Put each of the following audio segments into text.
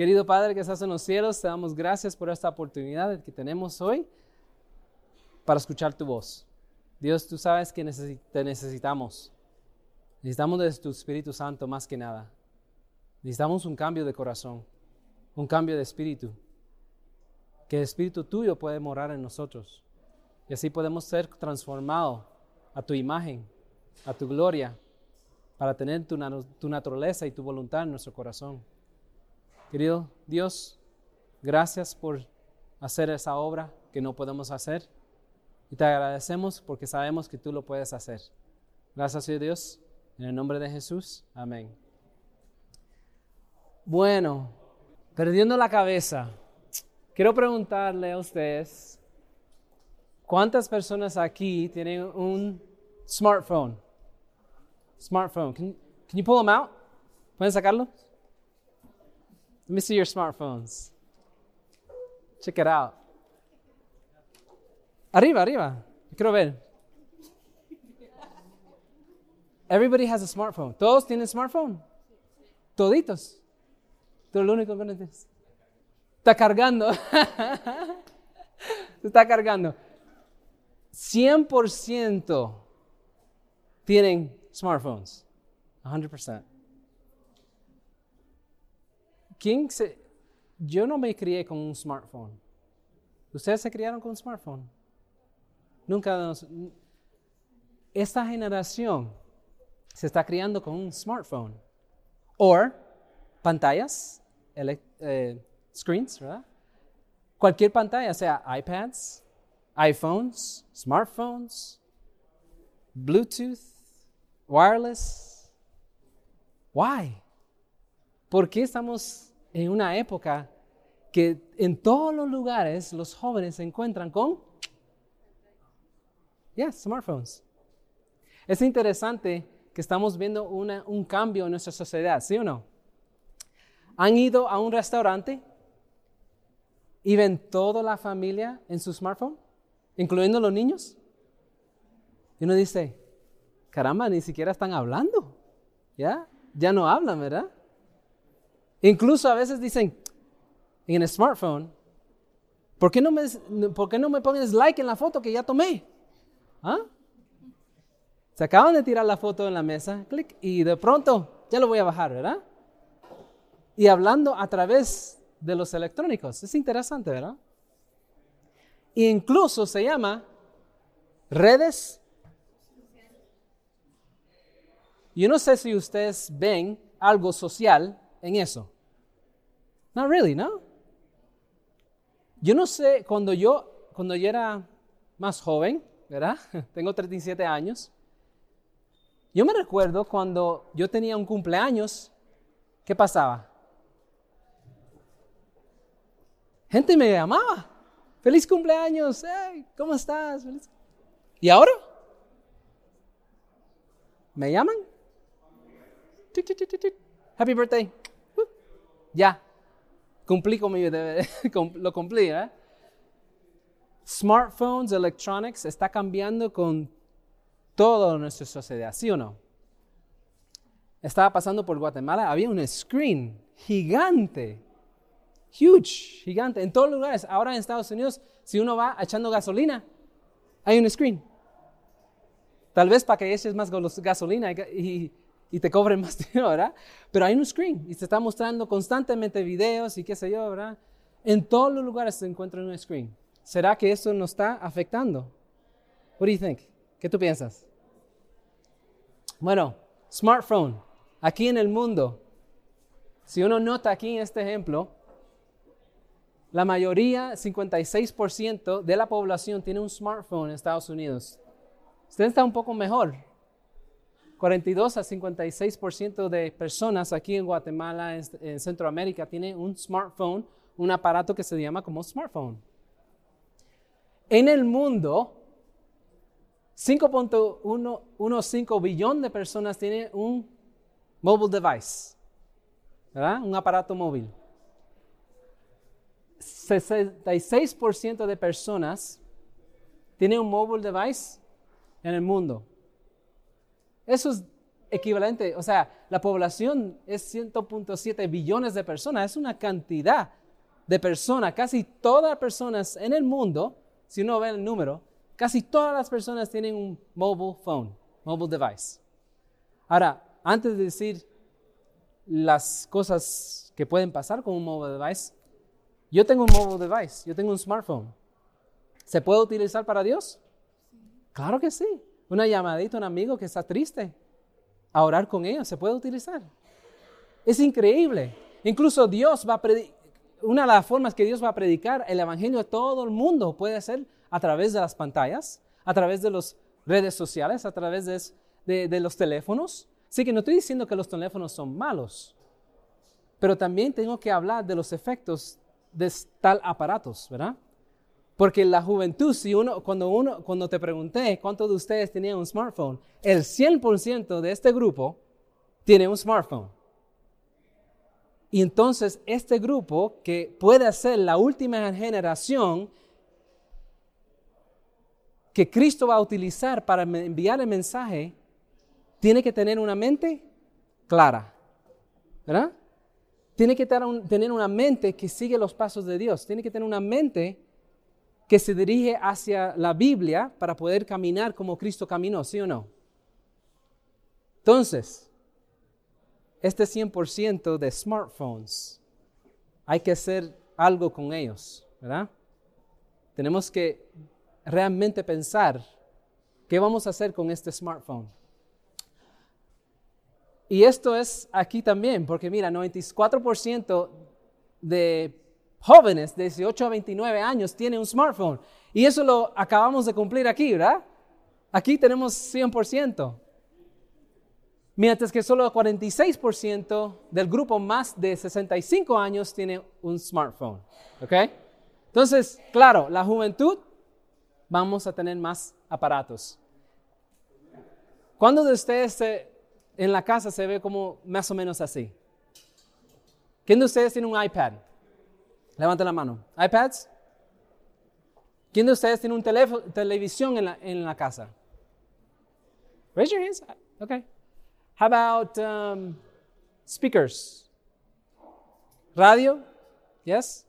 Querido Padre que estás en los cielos, te damos gracias por esta oportunidad que tenemos hoy para escuchar tu voz. Dios, tú sabes que te necesitamos. Necesitamos de tu Espíritu Santo más que nada. Necesitamos un cambio de corazón, un cambio de espíritu. Que el Espíritu tuyo puede morar en nosotros. Y así podemos ser transformados a tu imagen, a tu gloria, para tener tu, tu naturaleza y tu voluntad en nuestro corazón. Querido Dios, gracias por hacer esa obra que no podemos hacer. Y te agradecemos porque sabemos que tú lo puedes hacer. Gracias a Dios. En el nombre de Jesús. Amén. Bueno, perdiendo la cabeza, quiero preguntarle a ustedes, ¿cuántas personas aquí tienen un smartphone? Smartphone. Can, you pull them out? ¿Pueden sacarlo? Let me see your smartphones. Check it out. Arriba, arriba. Quiero ver. Everybody has a smartphone. Todos tienen smartphone. Toditos. Tú lo único que no tienes. Está cargando. está cargando. 100% tienen smartphones. 100%. ¿Quién se.? Yo no me crié con un smartphone. ¿Ustedes se criaron con un smartphone? Nunca. esta generación se está criando con un smartphone. O pantallas, eh, screens, ¿verdad? Cualquier pantalla, sea iPads, iPhones, smartphones, Bluetooth, wireless. Why? ¿Por qué estamos en una época que en todos los lugares los jóvenes se encuentran con smartphones? Es interesante que estamos viendo un cambio en nuestra sociedad, ¿sí o no? ¿Han ido a un restaurante y ven toda la familia en su smartphone, incluyendo los niños? Y uno dice, caramba, ni siquiera están hablando, ¿ya? Ya no hablan, ¿verdad? Incluso a veces dicen, en el smartphone, ¿por qué no me, ¿por qué no me pones like en la foto que ya tomé? ¿Ah? Se acaban de tirar la foto en la mesa, clic, y de pronto ya lo voy a bajar, ¿verdad? Y hablando a través de los electrónicos. Es interesante, ¿verdad? E incluso se llama redes. Yo no sé si ustedes ven algo social en eso. No really, ¿no? Yo no sé, cuando yo, cuando yo era más joven, ¿verdad? Tengo 37 años. Yo me recuerdo cuando yo tenía un cumpleaños, ¿qué pasaba? Gente me llamaba. Feliz cumpleaños, ¿cómo estás? ¿Y ahora? ¿Me llaman? Happy birthday. Ya. Cumplí con. Lo cumplí, ¿eh? Smartphones, electronics, está cambiando con toda nuestra sociedad, ¿sí o no? Estaba pasando por Guatemala, había un screen gigante, huge, gigante, en todos lugares. Ahora en Estados Unidos, si uno va echando gasolina, hay un screen. Tal vez para que eches más gasolina y, te cobren más dinero, ¿verdad? Pero hay un screen y se está mostrando constantemente videos y qué sé yo, ¿verdad? En todos los lugares se encuentra un screen. ¿Será que eso nos está afectando? What do you think? ¿Qué tú piensas? Bueno, smartphone, aquí en el mundo, si uno nota aquí en este ejemplo, la mayoría, 56% de la población tiene un smartphone en Estados Unidos. Usted está un poco mejor. 42 a 56% de personas aquí en Guatemala, en Centroamérica, tienen un smartphone, un aparato que se llama como smartphone. En el mundo, 5.15 billón de personas tienen un mobile device, ¿verdad? Un aparato móvil. 66% de personas tienen un mobile device en el mundo. Eso es equivalente, o sea, la población es 100.7 billones de personas, es una cantidad de personas, casi todas las personas en el mundo, si uno ve el número, casi todas las personas tienen un mobile phone, mobile device. Ahora, antes de decir las cosas que pueden pasar con un mobile device, yo tengo un mobile device, yo tengo un smartphone. ¿Se puede utilizar para Dios? Claro que sí. Una llamadita a un amigo que está triste, a orar con ellos, se puede utilizar. Es increíble. Incluso Dios va a predicar, una de las formas que Dios va a predicar el Evangelio a todo el mundo puede ser a través de las pantallas, a través de las redes sociales, a través de, los teléfonos. Así que no estoy diciendo que los teléfonos son malos, pero también tengo que hablar de los efectos de tal aparatos, ¿verdad? Porque la juventud, si uno, cuando, uno, cuando te pregunté cuántos de ustedes tenían un smartphone, el 100% de este grupo tiene un smartphone. Y entonces este grupo, que puede ser la última generación que Cristo va a utilizar para enviar el mensaje, tiene que tener una mente clara. ¿Verdad? Tiene que tener una mente que sigue los pasos de Dios. Tiene que tener una mente que se dirige hacia la Biblia para poder caminar como Cristo caminó, ¿sí o no? Entonces, este 100% de smartphones, hay que hacer algo con ellos, ¿verdad? Tenemos que realmente pensar qué vamos a hacer con este smartphone. Y esto es aquí también, porque mira, 94% de jóvenes de 18 a 29 años tienen un smartphone. Y eso lo acabamos de cumplir aquí, ¿verdad? Aquí tenemos 100% mientras que solo el 46% del grupo más de 65 años tiene un smartphone. ¿Ok? Entonces, claro, la juventud vamos a tener más aparatos. ¿Cuándo de ustedes en la casa se ve como más o menos así? ¿Quién de ustedes tiene un iPad? Levanta la mano. ¿iPads? ¿Quién de ustedes tiene un televisión en la, en la casa? Raise your hands. Okay. How about um, speakers? Radio? Yes?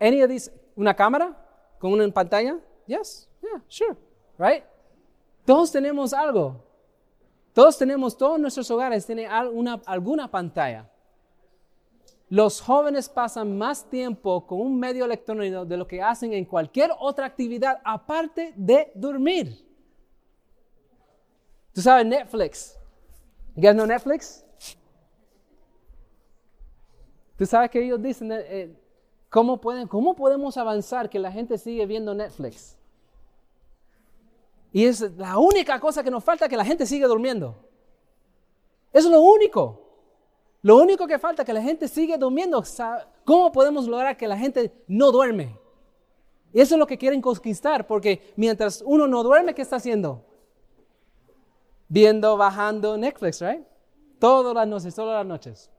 Any of these? ¿Una cámara con una pantalla? Yes? Yeah, sure. Right? Todos tenemos algo. Todos tenemos, todos nuestros hogares tienen alguna, alguna pantalla. Los jóvenes pasan más tiempo con un medio electrónico de lo que hacen en cualquier otra actividad aparte de dormir. Tú sabes, Netflix. You guys know Netflix? Tú sabes que ellos dicen, eh, eh, ¿cómo, pueden, ¿cómo podemos avanzar que la gente sigue viendo Netflix? Y es la única cosa que nos falta que la gente sigue durmiendo. Eso es lo único. Lo único que falta que la gente sigue durmiendo. ¿Cómo podemos lograr que la gente no duerme? Eso es lo que quieren conquistar, porque mientras uno no duerme, ¿qué está haciendo? viendo, bajando Netflix, right? Todas las noches, todas las noches.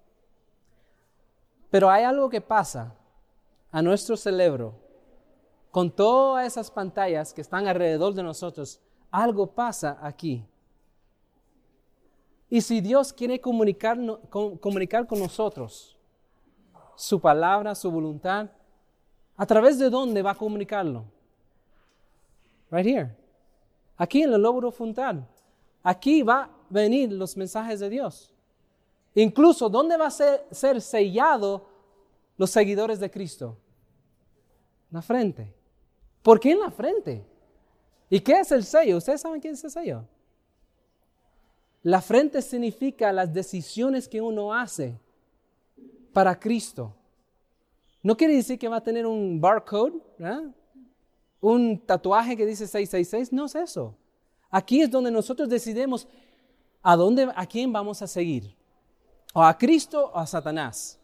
Pero hay algo que pasa a nuestro cerebro con todas esas pantallas que están alrededor de nosotros. Algo pasa aquí. Y si Dios quiere comunicar, comunicar con nosotros su palabra, su voluntad, ¿a través de dónde va a comunicarlo? Right here. Aquí en el lóbulo frontal. Aquí va a venir los mensajes de Dios. Incluso, ¿dónde va a ser, sellado los seguidores de Cristo? La frente. ¿Por qué en la frente? ¿Y qué es el sello? ¿Ustedes saben quién es el sello? La frente significa las decisiones que uno hace para Cristo. No quiere decir que va a tener un barcode, un tatuaje que dice 666, no es eso. Aquí es donde nosotros decidimos a dónde, a quién vamos a seguir. O a Cristo o a Satanás.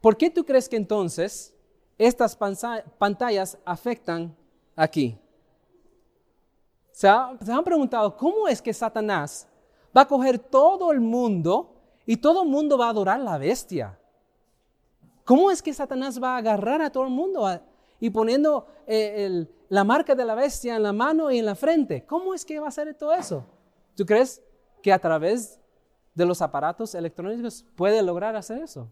¿Por qué tú crees que entonces estas pantallas afectan aquí? ¿Se, han preguntado cómo es que Satanás va a coger todo el mundo y todo el mundo va a adorar la bestia? ¿Cómo es que Satanás va a agarrar a todo el mundo y poniendo eh, la marca de la bestia en la mano y en la frente. ¿Cómo es que va a hacer todo eso? ¿Tú crees que a través de los aparatos electrónicos puede lograr hacer eso.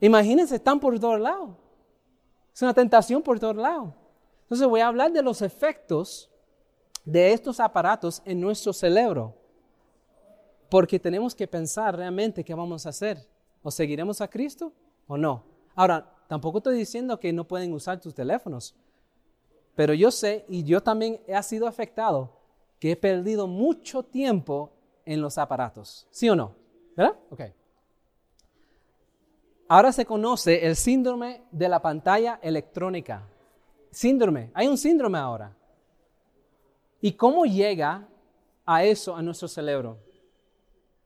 Imagínense, están por todos lados. Es una tentación por todos lados. Entonces voy a hablar de los efectos de estos aparatos en nuestro cerebro. Porque tenemos que pensar realmente qué vamos a hacer. ¿O seguiremos a Cristo o no? Ahora, tampoco estoy diciendo que no pueden usar tus teléfonos. Pero yo sé, y yo también he sido afectado, que he perdido mucho tiempo en los aparatos. ¿Sí o no? ¿Verdad? Ok. Ahora se conoce el síndrome de la pantalla electrónica. Síndrome. Hay un síndrome ahora. ¿Y cómo llega a eso a nuestro cerebro?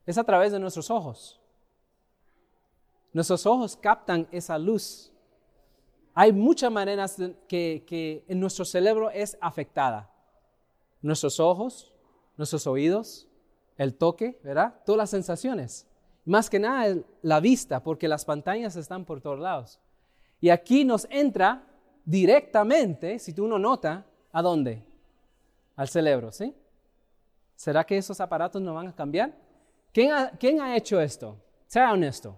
Es a través de nuestros ojos. Nuestros ojos captan esa luz. Hay muchas maneras que, en nuestro cerebro es afectada. Nuestros ojos, nuestros oídos, el toque, ¿verdad? Todas las sensaciones. Más que nada la vista, porque las pantallas están por todos lados. Y aquí nos entra directamente, si tú no nota, ¿a dónde? Al cerebro, ¿sí? ¿Será que esos aparatos no van a cambiar? ¿Quién ha, quién ha hecho esto? Sea honesto.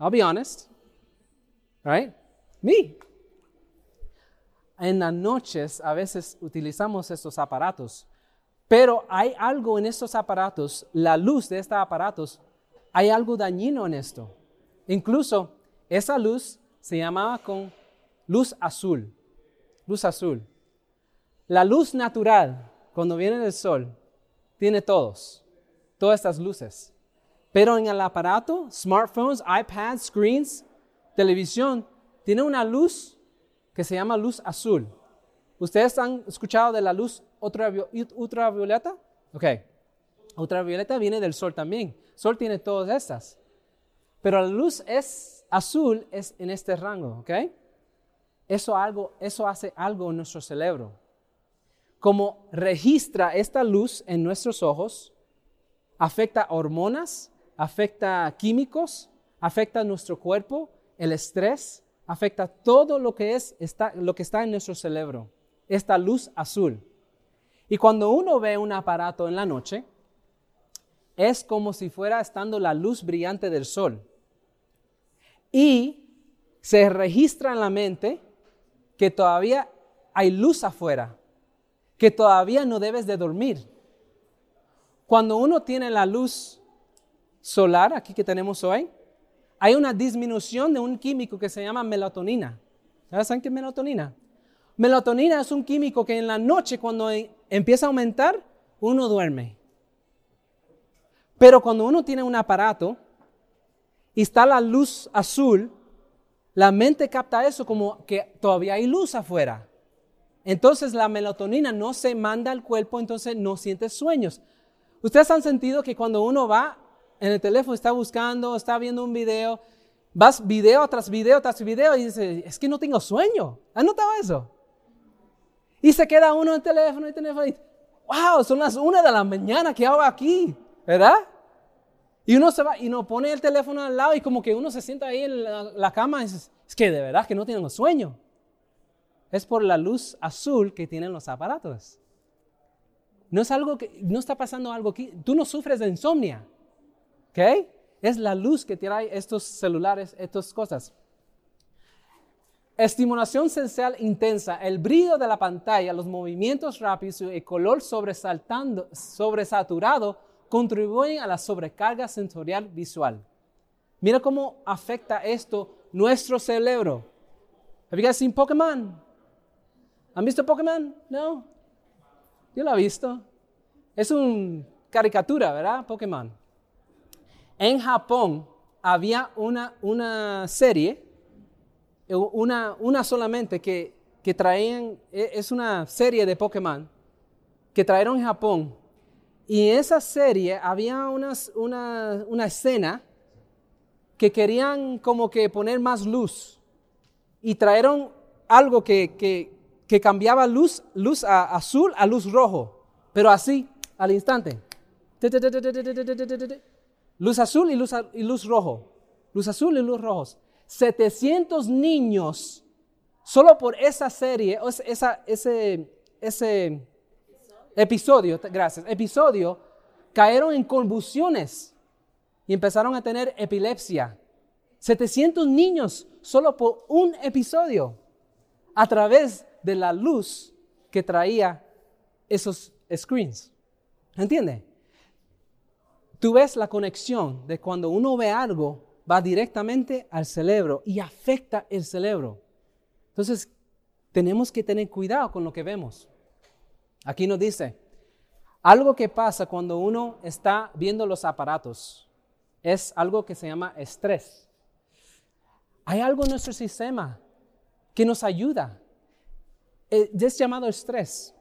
I'll be honest. Right? Me. En las noches a veces utilizamos estos aparatos, pero hay algo en estos aparatos, la luz de estos aparatos, hay algo dañino en esto. Incluso esa luz se llamaba con luz azul, luz azul. La luz natural, cuando viene del sol, tiene todos, todas estas luces. Pero en el aparato, smartphones, iPads, screens, televisión, tiene una luz que se llama luz azul. ¿Ustedes han escuchado de la luz ultravioleta? Ok. Ultravioleta viene del sol también. Sol tiene todas estas. Pero la luz es azul es en este rango, ¿ok? Eso, algo, eso hace algo en nuestro cerebro. Como registra esta luz en nuestros ojos, afecta hormonas, afecta químicos, afecta nuestro cuerpo, el estrés, afecta todo lo que, es, está, lo que está en nuestro cerebro, esta luz azul. Y cuando uno ve un aparato en la noche, es como si fuera estando la luz brillante del sol. Y se registra en la mente que todavía hay luz afuera, que todavía no debes de dormir. Cuando uno tiene la luz solar, aquí que tenemos hoy, hay una disminución de un químico que se llama melatonina. ¿Saben qué es melatonina? Melatonina es un químico que en la noche cuando empieza a aumentar, uno duerme. Pero cuando uno tiene un aparato y está la luz azul, la mente capta eso como que todavía hay luz afuera. Entonces la melatonina no se manda al cuerpo, entonces no sientes sueños. Ustedes han sentido que cuando uno va en el teléfono, está buscando, está viendo un video, vas video tras video tras video y dices, es que no tengo sueño. ¿Han notado eso? Y se queda uno en el teléfono y teléfono y, wow, son las una de la mañana, ¿qué hago aquí? ¿Verdad? Y uno se va y uno pone el teléfono al lado y como que uno se sienta ahí en la, cama y dice, es que de verdad que no tienen sueño. Es por la luz azul que tienen los aparatos. No es algo que, no está pasando algo aquí. Tú no sufres de insomnia. ¿Ok? Es la luz que trae estos celulares, estas cosas. Estimulación sensorial intensa, el brillo de la pantalla, los movimientos rápidos y el color sobresaltando, sobresaturado contribuyen a la sobrecarga sensorial visual. Mira cómo afecta esto nuestro cerebro. Have you Pokémon? ¿Han visto Pokémon? No. Yo lo he visto. Es una caricatura, ¿verdad? Pokémon. En Japón había una, una serie, una, una solamente que, que traían, e, es una serie de Pokémon que trajeron en Japón. Y en esa serie había unas, una, una escena que querían como que poner más luz. Y trajeron algo que, que, que cambiaba luz, luz a azul a luz rojo. Pero así, al instante. Luz azul y luz, y luz rojo. Luz azul y luz rojos. 700 niños, solo por esa serie, esa, ese, ese episodio, gracias, episodio, cayeron en convulsiones y empezaron a tener epilepsia. 700 niños solo por un episodio a través de la luz que traía esos screens. ¿Entiende? Tú ves la conexión de cuando uno ve algo, va directamente al cerebro y afecta el cerebro. Entonces, tenemos que tener cuidado con lo que vemos. Aquí nos dice, algo que pasa cuando uno está viendo los aparatos es algo que se llama estrés. Hay algo en nuestro sistema que nos ayuda. Eh, es llamado estrés.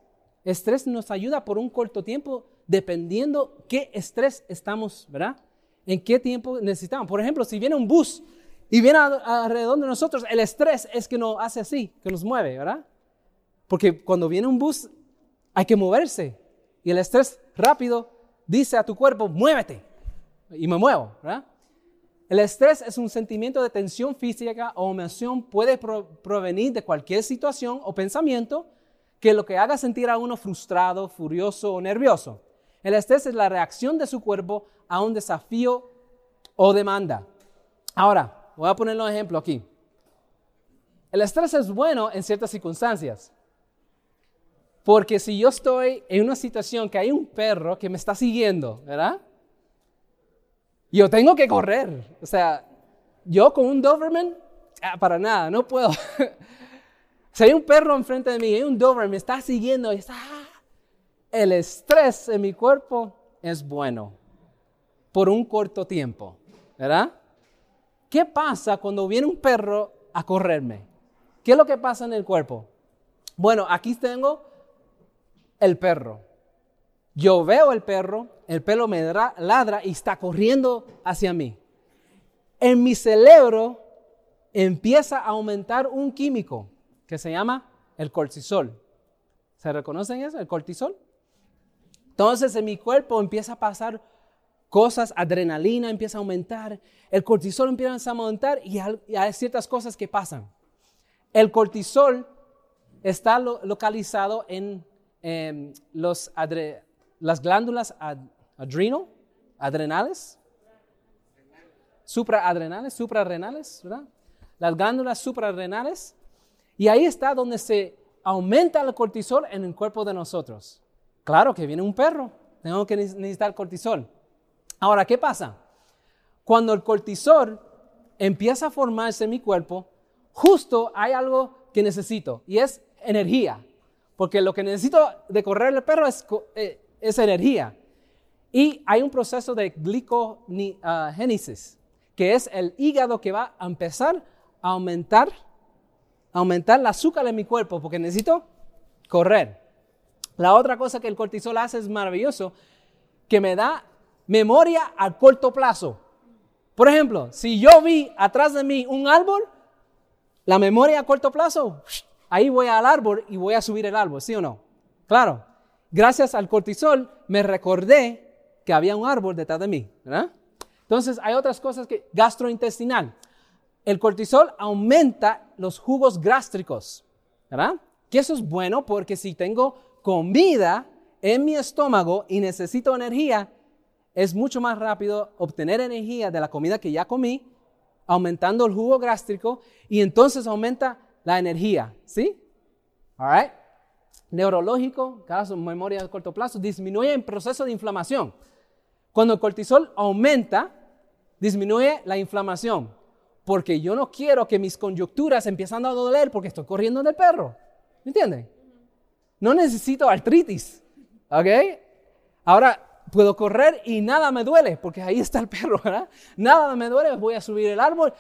Estrés nos ayuda por un corto tiempo dependiendo qué estrés estamos, ¿verdad? En qué tiempo necesitamos. Por ejemplo, si viene un bus y viene alrededor de nosotros, el estrés es que nos hace así, que nos mueve, ¿verdad? Porque cuando viene un bus hay que moverse. Y el estrés rápido dice a tu cuerpo, muévete. Y me muevo, ¿verdad? El estrés es un sentimiento de tensión física o emoción, puede provenir de cualquier situación o pensamiento que lo que haga sentir a uno frustrado, furioso o nervioso. El estrés es la reacción de su cuerpo a un desafío o demanda. Ahora, voy a poner un ejemplo aquí. El estrés es bueno en ciertas circunstancias. Porque si yo estoy en una situación que hay un perro que me está siguiendo, ¿verdad? Yo tengo que correr. O sea, yo con un Doberman, ah, para nada, no puedo. si hay un perro enfrente de mí, hay un Doberman, me está siguiendo, está, el estrés en mi cuerpo es bueno por un corto tiempo, ¿verdad? ¿Qué pasa cuando viene un perro a correrme? ¿Qué es lo que pasa en el cuerpo? Bueno, aquí tengo el perro. Yo veo el perro, el perro me ladra y está corriendo hacia mí. En mi cerebro empieza a aumentar un químico que se llama el cortisol. ¿Se reconocen eso? El cortisol. Entonces en mi cuerpo empieza a pasar cosas, adrenalina empieza a aumentar, el cortisol empieza a aumentar y hay ciertas cosas que pasan. El cortisol está localizado en, los las glándulas adrenal, adrenales, supraadrenales, suprarrenales, ¿verdad? Las glándulas suprarrenales. Y ahí está donde se aumenta el cortisol en el cuerpo de nosotros. Claro que viene un perro, tengo que necesitar cortisol. Ahora, ¿qué pasa? Cuando el cortisol empieza a formarse en mi cuerpo, justo hay algo que necesito y es energía. Porque lo que necesito de correr el perro es, eh, energía. Y hay un proceso de glicogénesis, que es el hígado que va a empezar a aumentar, aumentar el azúcar en mi cuerpo, porque necesito correr. La otra cosa que el cortisol hace es maravilloso, que me da memoria a corto plazo. Por ejemplo, si yo vi atrás de mí un árbol, la memoria a corto plazo, ahí voy al árbol y voy a subir el árbol, ¿sí o no? Claro, gracias al cortisol me recordé que había un árbol detrás de mí. Entonces hay otras cosas que gastrointestinal. El cortisol aumenta los jugos gástricos, ¿verdad? Que eso es bueno porque si tengo comida en mi estómago y necesito energía, es mucho más rápido obtener energía de la comida que ya comí, aumentando el jugo gástrico y entonces aumenta la energía, ¿sí? All right. Neurológico, caso memoria de corto plazo, disminuye el proceso de inflamación. Cuando el cortisol aumenta, disminuye la inflamación, porque yo no quiero que mis conyunturas empiezan a doler porque estoy corriendo del perro. ¿Me entienden? No necesito artritis. ¿Ok? Ahora puedo correr y nada me duele, porque ahí está el perro. Nada me duele, voy a subir el árbol.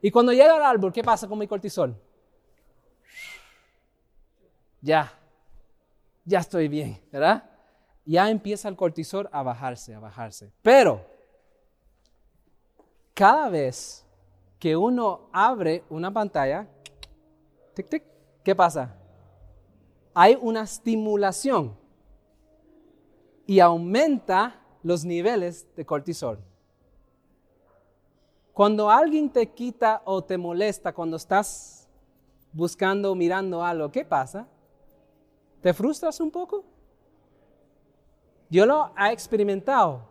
Y cuando llega al árbol, ¿qué pasa con mi cortisol? Ya, ya estoy bien, ¿verdad? Ya empieza el cortisol a bajarse, a bajarse. Pero, cada vez que uno abre una pantalla, tic, tic, ¿qué pasa? hay una estimulación y aumenta los niveles de cortisol. Cuando alguien te quita o te molesta cuando estás buscando o mirando algo, ¿qué pasa? ¿Te frustras un poco? Yo lo he experimentado.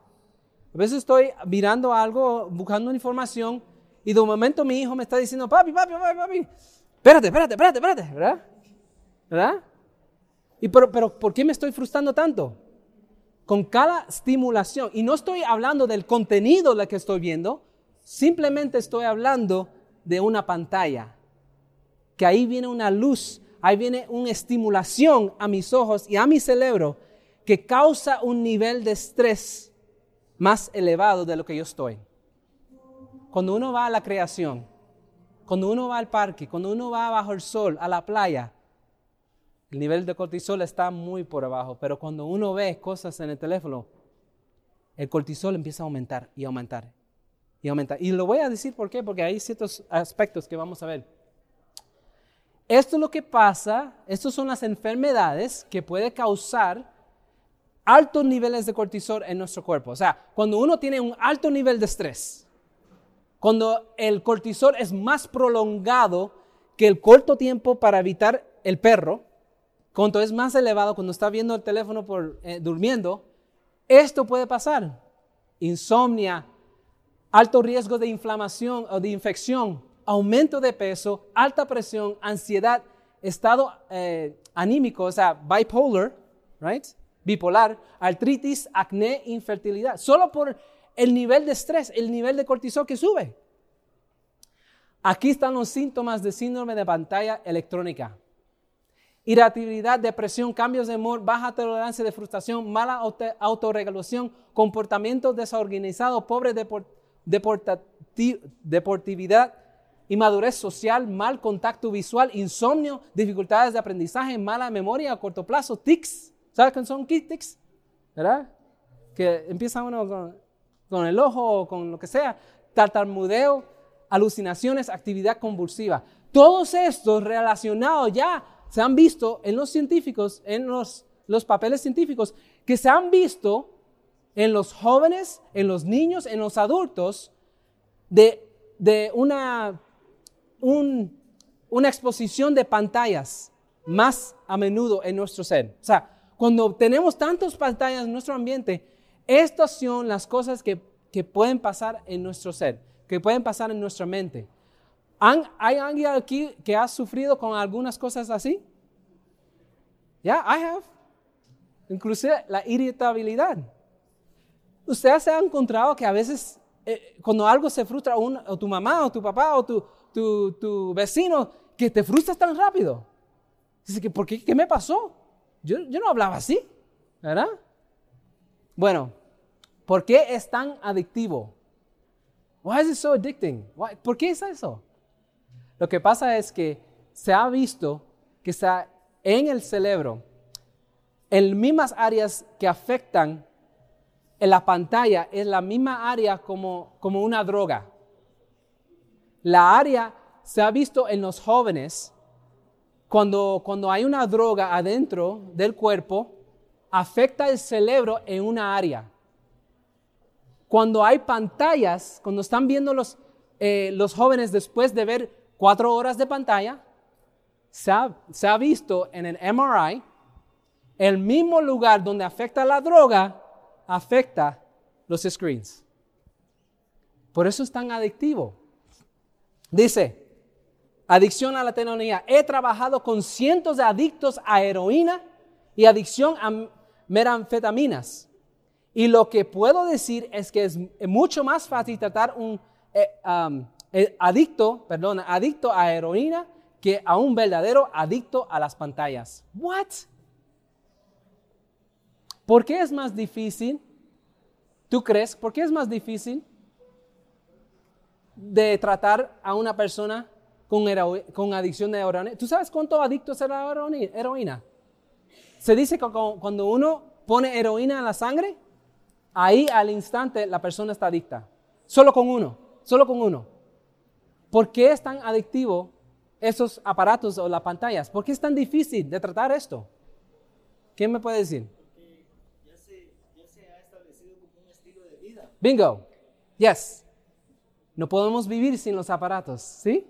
A veces estoy mirando algo, buscando información, y de un momento mi hijo me está diciendo, papi, papi, papi, papi, espérate, espérate, espérate, espérate, ¿verdad? ¿Verdad? Y pero, pero, ¿por qué me estoy frustrando tanto? Con cada estimulación, y no estoy hablando del contenido de que estoy viendo, simplemente estoy hablando de una pantalla, que ahí viene una luz, ahí viene una estimulación a mis ojos y a mi cerebro que causa un nivel de estrés más elevado de lo que yo estoy. Cuando uno va a la creación, cuando uno va al parque, cuando uno va bajo el sol, a la playa, el nivel de cortisol está muy por abajo, pero cuando uno ve cosas en el teléfono, el cortisol empieza a aumentar y aumentar y aumentar. Y lo voy a decir por qué, porque hay ciertos aspectos que vamos a ver. Esto es lo que pasa, estas son las enfermedades que puede causar altos niveles de cortisol en nuestro cuerpo. O sea, cuando uno tiene un alto nivel de estrés, cuando el cortisol es más prolongado que el corto tiempo para evitar el perro, cuando es más elevado, cuando está viendo el teléfono por, eh, durmiendo, esto puede pasar. Insomnia, alto riesgo de inflamación o de infección, aumento de peso, alta presión, ansiedad, estado eh, anímico, o sea, bipolar, right? Bipolar, artritis, acné, infertilidad. Solo por el nivel de estrés, el nivel de cortisol que sube. Aquí están los síntomas de síndrome de pantalla electrónica irritabilidad, depresión, cambios de humor, baja tolerancia de frustración, mala autorregulación, comportamiento desorganizado, pobre deportividad, inmadurez social, mal contacto visual, insomnio, dificultades de aprendizaje, mala memoria a corto plazo, tics. ¿Sabes qué son tics? ¿Verdad? Que empieza uno con, con el ojo o con lo que sea, tartamudeo, alucinaciones, actividad convulsiva. Todos estos relacionados ya se han visto en los científicos, en los, los papeles científicos, que se han visto en los jóvenes, en los niños, en los adultos, de, de una, una exposición de pantallas más a menudo en nuestro ser. O sea, cuando tenemos tantas pantallas en nuestro ambiente, estas son las cosas que, que pueden pasar en nuestro ser, que pueden pasar en nuestra mente. ¿Hay alguien aquí que ha sufrido con algunas cosas así? Ya, I have. Inclusive la irritabilidad. Ustedes se han encontrado que a veces eh, cuando algo se frustra, o tu mamá, o tu papá, o tu, tu, tu, vecino, que te frustras tan rápido. Dice que, ¿por qué? ¿Qué me pasó? Yo, yo no hablaba así, ¿verdad? Bueno, ¿por qué es tan adictivo? Why is it so addicting? ¿Por qué es eso? Lo que pasa es que se ha visto que está en el cerebro, en mismas áreas que afectan en la pantalla, es la misma área como, como una droga. La área se ha visto en los jóvenes cuando, cuando hay una droga adentro del cuerpo, afecta el cerebro en una área. Cuando hay pantallas, cuando están viendo los, eh, los jóvenes después de ver cuatro horas de pantalla, se ha, visto en el MRI, el mismo lugar donde afecta la droga, afecta los screens. Por eso es tan adictivo. Dice, adicción a la tecnología. He trabajado con cientos de adictos a heroína y adicción a meranfetaminas. Y lo que puedo decir es que es mucho más fácil tratar un eh, eh, adicto, perdón, adicto a heroína que a un verdadero adicto a las pantallas. What? ¿Por qué es más difícil? ¿Tú crees? ¿Por qué es más difícil de tratar a una persona con, con adicción de heroína? ¿Tú sabes cuánto adictos a la heroína? Se dice que cuando uno pone heroína en la sangre, ahí al instante la persona está adicta. Solo con uno, solo con uno. ¿Por qué es tan adictivo esos aparatos o las pantallas? ¿Por qué es tan difícil de tratar esto? ¿Quién me puede decir? Porque ya se, ya se ha establecido como un estilo de vida. Bingo. Yes. No podemos vivir sin los aparatos, ¿sí?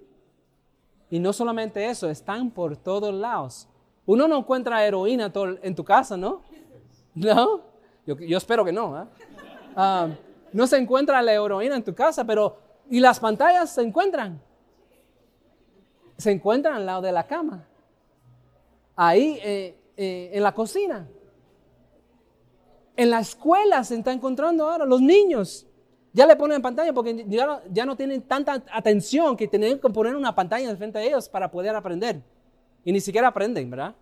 Y no solamente eso, están por todos lados. Uno no encuentra heroína en tu casa, ¿no? ¿No? Yo, espero que no. ¿eh? Ah, no se encuentra la heroína en tu casa, pero ¿y las pantallas se encuentran? Se encuentran al lado de la cama. Ahí eh, eh, en la cocina. En la escuela se está encontrando ahora los niños. Ya le ponen pantalla porque ya no, tienen tanta atención que tienen que poner una pantalla frente a ellos para poder aprender. Y ni siquiera aprenden, ¿verdad?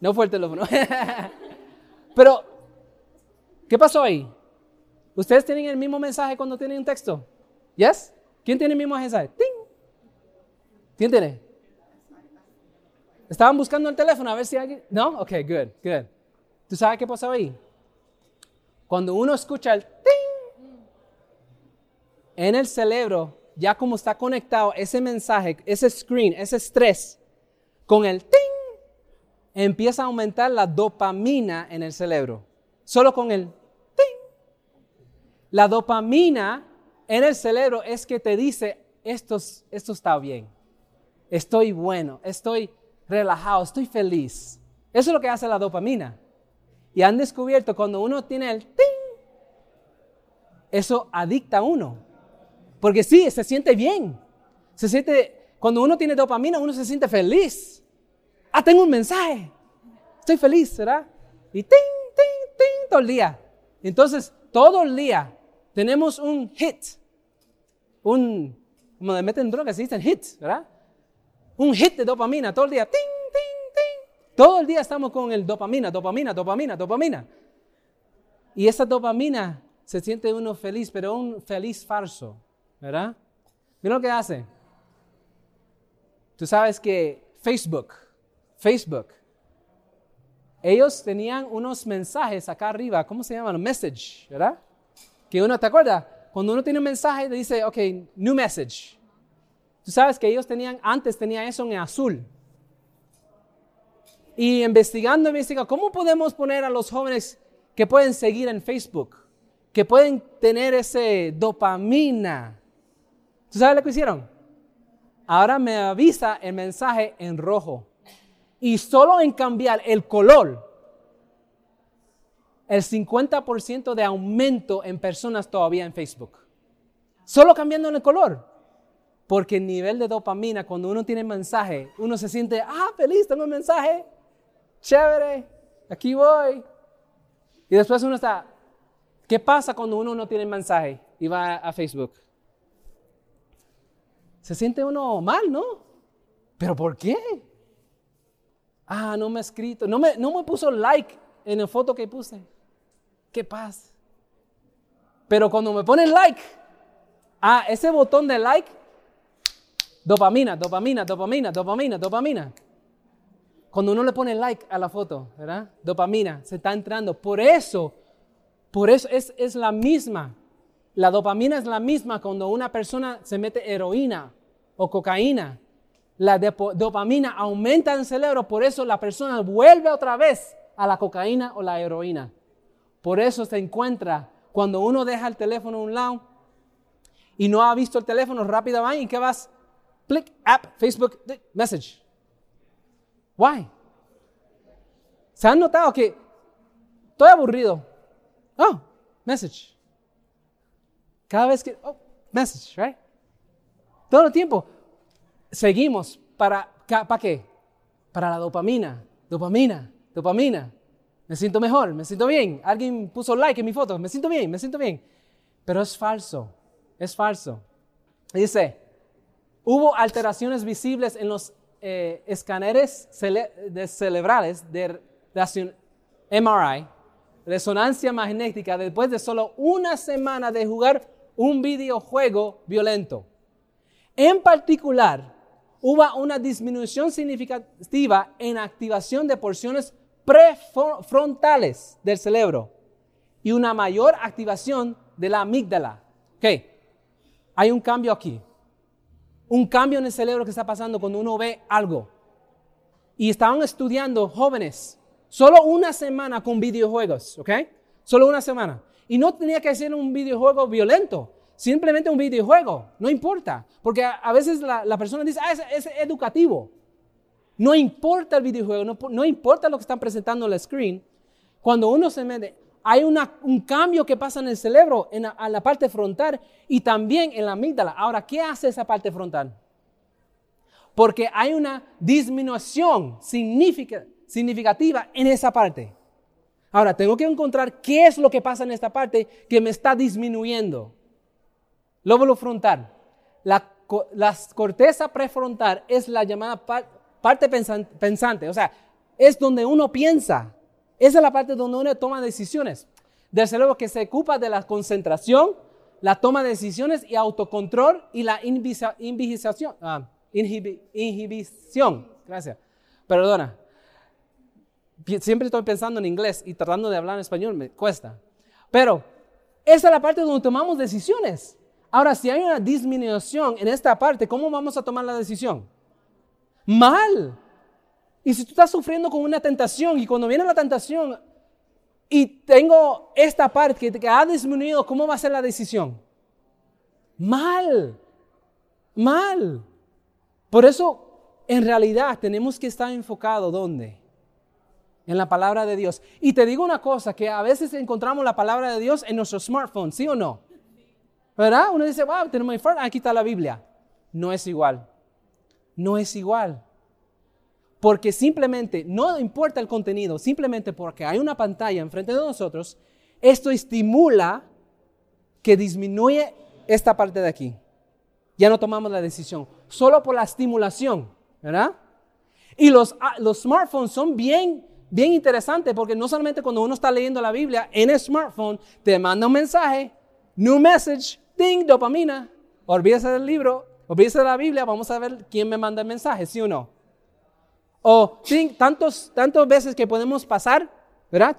No fue el teléfono. Pero, ¿qué pasó ahí? ¿Ustedes tienen el mismo mensaje cuando tienen un texto? ¿Yes? ¿Quién tiene el mismo mensaje? ¡Ting! ¿Quién tiene? ¿Estaban buscando el teléfono a ver si alguien... ¿No? Ok, good, good. ¿Tú sabes qué pasó ahí? Cuando uno escucha el ting, en el cerebro, ya como está conectado ese mensaje, ese screen, ese estrés, con el ting, empieza a aumentar la dopamina en el cerebro. Solo con el ting. La dopamina en el cerebro es que te dice, esto, esto está bien, estoy bueno, estoy relajado, estoy feliz. Eso es lo que hace la dopamina. Y han descubierto cuando uno tiene el ting, eso adicta a uno. Porque sí, se siente bien. Se siente, cuando uno tiene dopamina, uno se siente feliz. Ah, tengo un mensaje. Estoy feliz, ¿verdad? Y ting, ting, ting, todo el día. Entonces, todo el día tenemos un hit. Un, como de meten drogas, se dicen hit, ¿verdad? Un hit de dopamina todo el día. Ting, todo el día estamos con el dopamina, dopamina, dopamina, dopamina. Y esa dopamina se siente uno feliz, pero un feliz falso, ¿verdad? Mira lo que hace. Tú sabes que Facebook, Facebook, ellos tenían unos mensajes acá arriba, ¿cómo se llaman? Message, ¿verdad? Que uno, ¿te acuerdas? Cuando uno tiene un mensaje, dice, ok, new message. Tú sabes que ellos tenían, antes tenía eso en azul. Y investigando, investigando, ¿cómo podemos poner a los jóvenes que pueden seguir en Facebook? Que pueden tener ese dopamina. ¿Tú sabes lo que hicieron? Ahora me avisa el mensaje en rojo. Y solo en cambiar el color, el 50% de aumento en personas todavía en Facebook. Solo cambiando el color. Porque el nivel de dopamina, cuando uno tiene mensaje, uno se siente, ah, feliz, tengo un mensaje chévere, aquí voy. Y después uno está, ¿qué pasa cuando uno no tiene mensaje y va a Facebook? Se siente uno mal, ¿no? ¿Pero por qué? Ah, no me ha escrito, no me, no me puso like en la foto que puse. ¿Qué pasa? Pero cuando me ponen like, ah, ese botón de like, dopamina, dopamina, dopamina, dopamina, dopamina. Cuando uno le pone like a la foto, ¿verdad? Dopamina se está entrando. Por eso, por eso es, es la misma. La dopamina es la misma cuando una persona se mete heroína o cocaína. La dopamina aumenta en el cerebro, por eso la persona vuelve otra vez a la cocaína o la heroína. Por eso se encuentra cuando uno deja el teléfono a un lado y no ha visto el teléfono, rápido va y ¿qué vas? Click, app, Facebook, message. Why? ¿Se han notado que estoy aburrido? Oh, message. Cada vez que, oh, message, right? Todo el tiempo seguimos para, ¿para qué? Para la dopamina, dopamina, dopamina. Me siento mejor, me siento bien. Alguien puso like en mi foto, me siento bien, me siento bien. Pero es falso, es falso. Dice, hubo alteraciones visibles en los eh, escáneres cerebrales de MRI, resonancia magnética, después de solo una semana de jugar un videojuego violento. En particular, hubo una disminución significativa en activación de porciones prefrontales del cerebro y una mayor activación de la amígdala. Ok, hay un cambio aquí un cambio en el cerebro que está pasando cuando uno ve algo. Y estaban estudiando jóvenes, solo una semana con videojuegos, ¿ok? Solo una semana. Y no tenía que ser un videojuego violento, simplemente un videojuego, no importa. Porque a, veces la, persona dice, ah, es, educativo. No importa el videojuego, no, importa lo que están presentando en el screen. Cuando uno se mete, hay un cambio que pasa en el cerebro, en la, la parte frontal y también en la amígdala. Ahora, ¿qué hace esa parte frontal? Porque hay una disminución significativa en esa parte. Ahora, tengo que encontrar qué es lo que pasa en esta parte que me está disminuyendo. Lóbulo frontal. La, corteza prefrontal es la llamada parte pensante, o sea, es donde uno piensa. Esa es la parte donde uno toma decisiones. Del cerebro que se ocupa de la concentración, la toma de decisiones y autocontrol y la inhibición. Ah, inhibición. Gracias. Perdona. Siempre estoy pensando en inglés y tratando de hablar en español me cuesta. Pero esa es la parte donde tomamos decisiones. Ahora, si hay una disminución en esta parte, ¿cómo vamos a tomar la decisión? Mal. Y si tú estás sufriendo con una tentación y cuando viene la tentación y tengo esta parte que, ha disminuido, ¿cómo va a ser la decisión? Mal. Mal. Por eso, en realidad, tenemos que estar enfocados ¿dónde? En la palabra de Dios. Y te digo una cosa, que a veces encontramos la palabra de Dios en nuestro smartphone, ¿sí o no? ¿Verdad? Uno dice, wow, tenemos mi phone, aquí está la Biblia. No es igual. No es igual. Porque simplemente, no importa el contenido, simplemente porque hay una pantalla enfrente de nosotros, esto estimula que disminuye esta parte de aquí. Ya no tomamos la decisión, solo por la estimulación, ¿verdad? Y los, ah, los smartphones son bien, bien interesantes porque no solamente cuando uno está leyendo la Biblia en el smartphone, te manda un mensaje, new message, ding, dopamina, olvídese del libro, olvídese de la Biblia, vamos a ver quién me manda el mensaje, ¿sí o no? O tantos, tantas veces que podemos pasar, ¿verdad?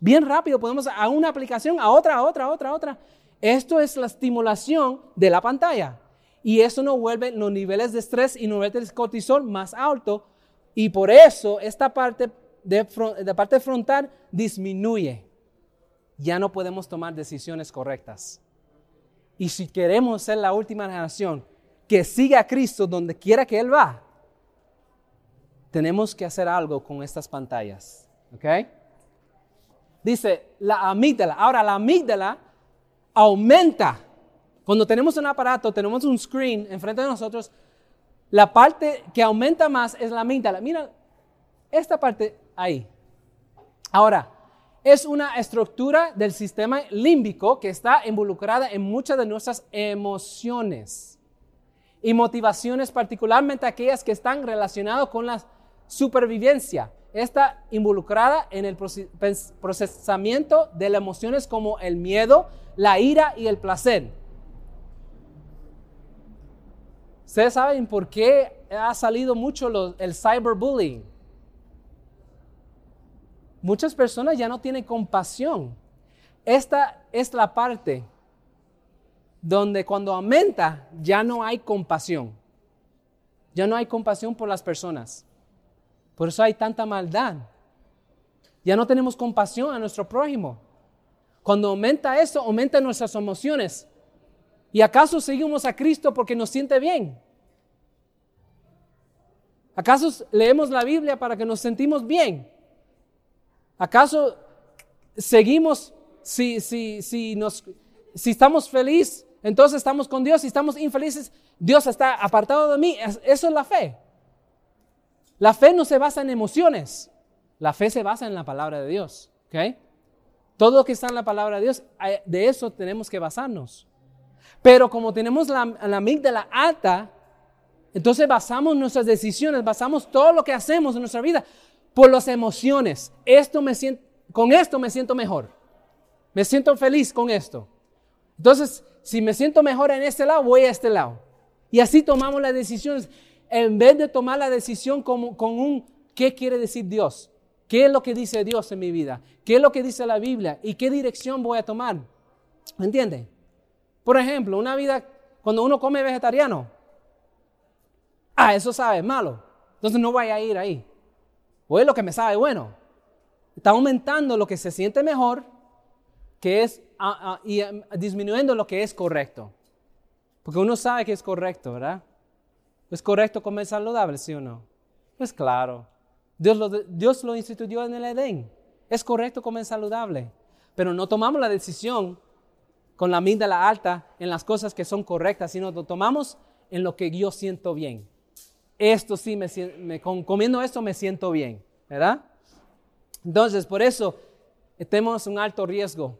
Bien rápido podemos a una aplicación, a otra, a otra, a otra, a otra. Esto es la estimulación de la pantalla. Y eso nos vuelve los niveles de estrés y niveles de cortisol más altos. Y por eso esta parte de, parte frontal disminuye. Ya no podemos tomar decisiones correctas. Y si queremos ser la última generación que siga a Cristo donde quiera que Él va, tenemos que hacer algo con estas pantallas. ¿Ok? Dice la amígdala. Ahora, la amígdala aumenta. Cuando tenemos un aparato, tenemos un screen enfrente de nosotros, la parte que aumenta más es la amígdala. Mira, esta parte ahí. Ahora, es una estructura del sistema límbico que está involucrada en muchas de nuestras emociones y motivaciones, particularmente aquellas que están relacionadas con las supervivencia. Está involucrada en el procesamiento de las emociones como el miedo, la ira y el placer. Ustedes saben por qué ha salido mucho el cyberbullying. Muchas personas ya no tienen compasión. Esta es la parte donde cuando aumenta ya no hay compasión. Ya no hay compasión por las personas. Por eso hay tanta maldad. Ya no tenemos compasión a nuestro prójimo. Cuando aumenta eso, aumenta nuestras emociones. ¿Y acaso seguimos a Cristo porque nos siente bien? ¿Acaso leemos la Biblia para que nos sentimos bien? ¿Acaso seguimos si, si, si, nos, si estamos felices, entonces estamos con Dios? Si estamos infelices, Dios está apartado de mí. Eso es la fe. La fe no se basa en emociones, la fe se basa en la palabra de Dios. ¿okay? Todo lo que está en la palabra de Dios, eh, de eso tenemos que basarnos. Pero como tenemos la, la alta, entonces basamos nuestras decisiones, basamos todo lo que hacemos en nuestra vida por las emociones. Esto me siento, con esto me siento mejor. Me siento feliz con esto. Entonces, si me siento mejor en este lado, voy a este lado. Y así tomamos las decisiones en vez de tomar la decisión como, con un ¿qué quiere decir Dios? ¿Qué es lo que dice Dios en mi vida? ¿Qué es lo que dice la Biblia? ¿Y qué dirección voy a tomar? ¿Me entiende? Por ejemplo, una vida, cuando uno come vegetariano, ah, eso sabe malo, entonces no voy a ir ahí. O es lo que me sabe bueno. Está aumentando lo que se siente mejor, que es, ah, ah, y em, disminuyendo lo que es correcto. Porque uno sabe que es correcto, ¿verdad? ¿Es correcto comer saludable, sí o no? Pues claro. Dios lo, Dios lo instituyó en el Edén. Es correcto comer saludable, pero no tomamos la decisión con la amígdala alta en las cosas que son correctas, sino lo tomamos en lo que yo siento bien. Esto sí, me, comiendo esto me siento bien, ¿verdad? Entonces, por eso tenemos un alto riesgo.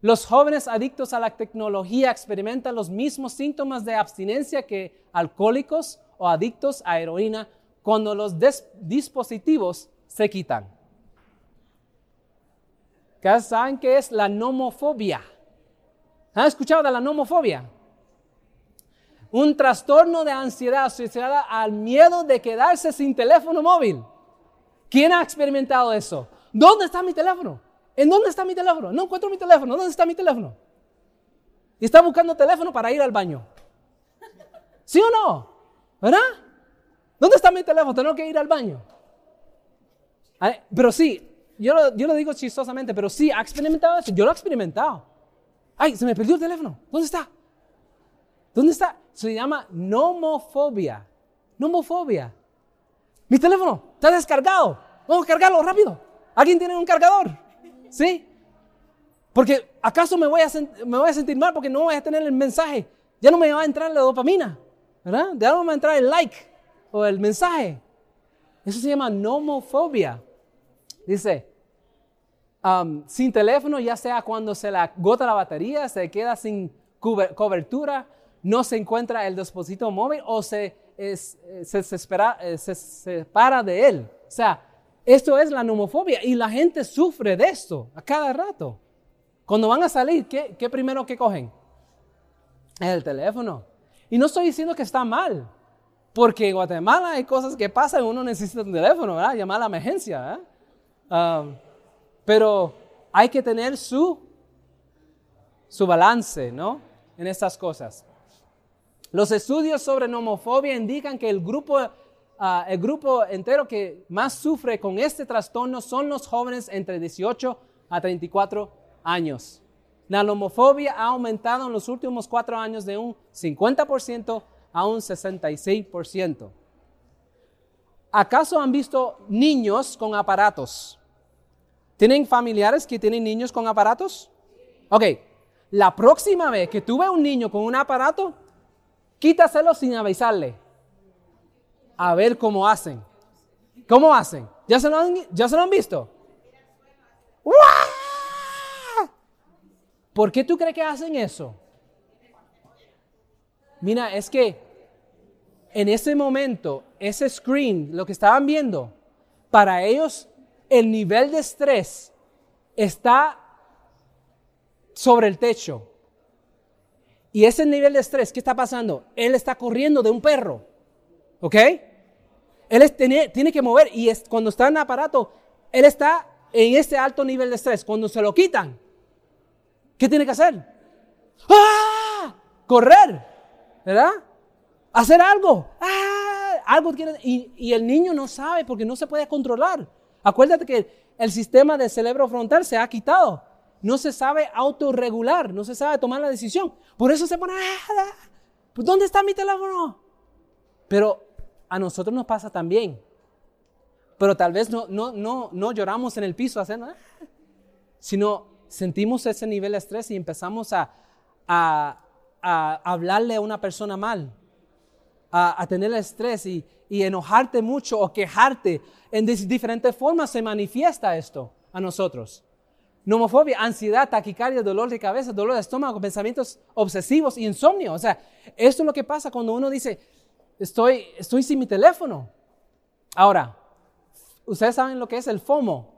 Los jóvenes adictos a la tecnología experimentan los mismos síntomas de abstinencia que alcohólicos o adictos a heroína cuando los dispositivos se quitan. ¿Saben qué es la nomofobia? ¿Han escuchado de la nomofobia? Un trastorno de ansiedad asociada al miedo de quedarse sin teléfono móvil. ¿Quién ha experimentado eso? ¿Dónde está mi teléfono? ¿En dónde está mi teléfono? No encuentro mi teléfono. ¿Dónde está mi teléfono? Y está buscando teléfono para ir al baño. ¿Sí o no? ¿Verdad? ¿Dónde está mi teléfono? Tengo que ir al baño. Pero sí, yo lo, yo lo digo chistosamente, pero sí, ¿ha experimentado eso? Yo lo he experimentado. Ay, se me perdió el teléfono. ¿Dónde está? ¿Dónde está? Se llama nomofobia. Nomofobia. Mi teléfono está descargado. Vamos a cargarlo rápido. ¿Alguien tiene un cargador? ¿Sí? Porque acaso me voy, a sentir mal porque no voy a tener el mensaje. Ya no me va a entrar la dopamina. ¿Verdad? Ya no me va a entrar el like o el mensaje. Eso se llama nomofobia. Dice, um, sin teléfono, ya sea cuando se le agota la batería, se queda sin cobertura, no se encuentra el dispositivo móvil o se, se, espera, eh, se separa de él. O sea, esto es la nomofobia y la gente sufre de esto a cada rato. Cuando van a salir, ¿qué, qué primero que cogen? El teléfono. Y no estoy diciendo que está mal, porque en Guatemala hay cosas que pasan, uno necesita un teléfono, ¿verdad? Llamar a la emergencia, ¿verdad? Um, pero hay que tener su, su balance, ¿no? En estas cosas. Los estudios sobre nomofobia indican que el grupo, ah, el grupo entero que más sufre con este trastorno son los jóvenes entre 18 a 34 años. La nomofobia ha aumentado en los últimos cuatro años de un 50% a un 66%. ¿Acaso han visto niños con aparatos? ¿Tienen familiares que tienen niños con aparatos? Ok, la próxima vez que tú veas un niño con un aparato, quítaselo sin avisarle. A ver cómo hacen. ¿Cómo hacen? ¿Ya se lo han, ya se lo han visto? ¿Por qué tú crees que hacen eso? Mira, es que en ese momento, ese screen, lo que estaban viendo, para ellos el nivel de estrés está sobre el techo. Y ese nivel de estrés, ¿qué está pasando? Él está corriendo de un perro. ¿Ok? Él tiene, que mover y es, cuando está en el aparato, él está en ese alto nivel de estrés. Cuando se lo quitan, ¿qué tiene que hacer? ¡Ah! Correr, ¿verdad? Hacer algo. ¡Ah! Algo tiene, y, y el niño no sabe porque no se puede controlar. Acuérdate que el sistema del cerebro frontal se ha quitado. No se sabe autorregular, no se sabe tomar la decisión. Por eso se pone, ah, pues, ¿dónde está mi teléfono? Pero a nosotros nos pasa también. Pero tal vez no, no, no, no lloramos en el piso haciendo, ah", sino sentimos ese nivel de estrés y empezamos a, a, a hablarle a una persona mal, a, tener estrés y, y enojarte mucho o quejarte. En diferentes formas se manifiesta esto a nosotros. Nomofobia, ansiedad, taquicardia, dolor de cabeza, dolor de estómago, pensamientos obsesivos insomnio. O sea, esto es lo que pasa cuando uno dice, estoy, estoy sin mi teléfono. Ahora, ustedes saben lo que es el FOMO.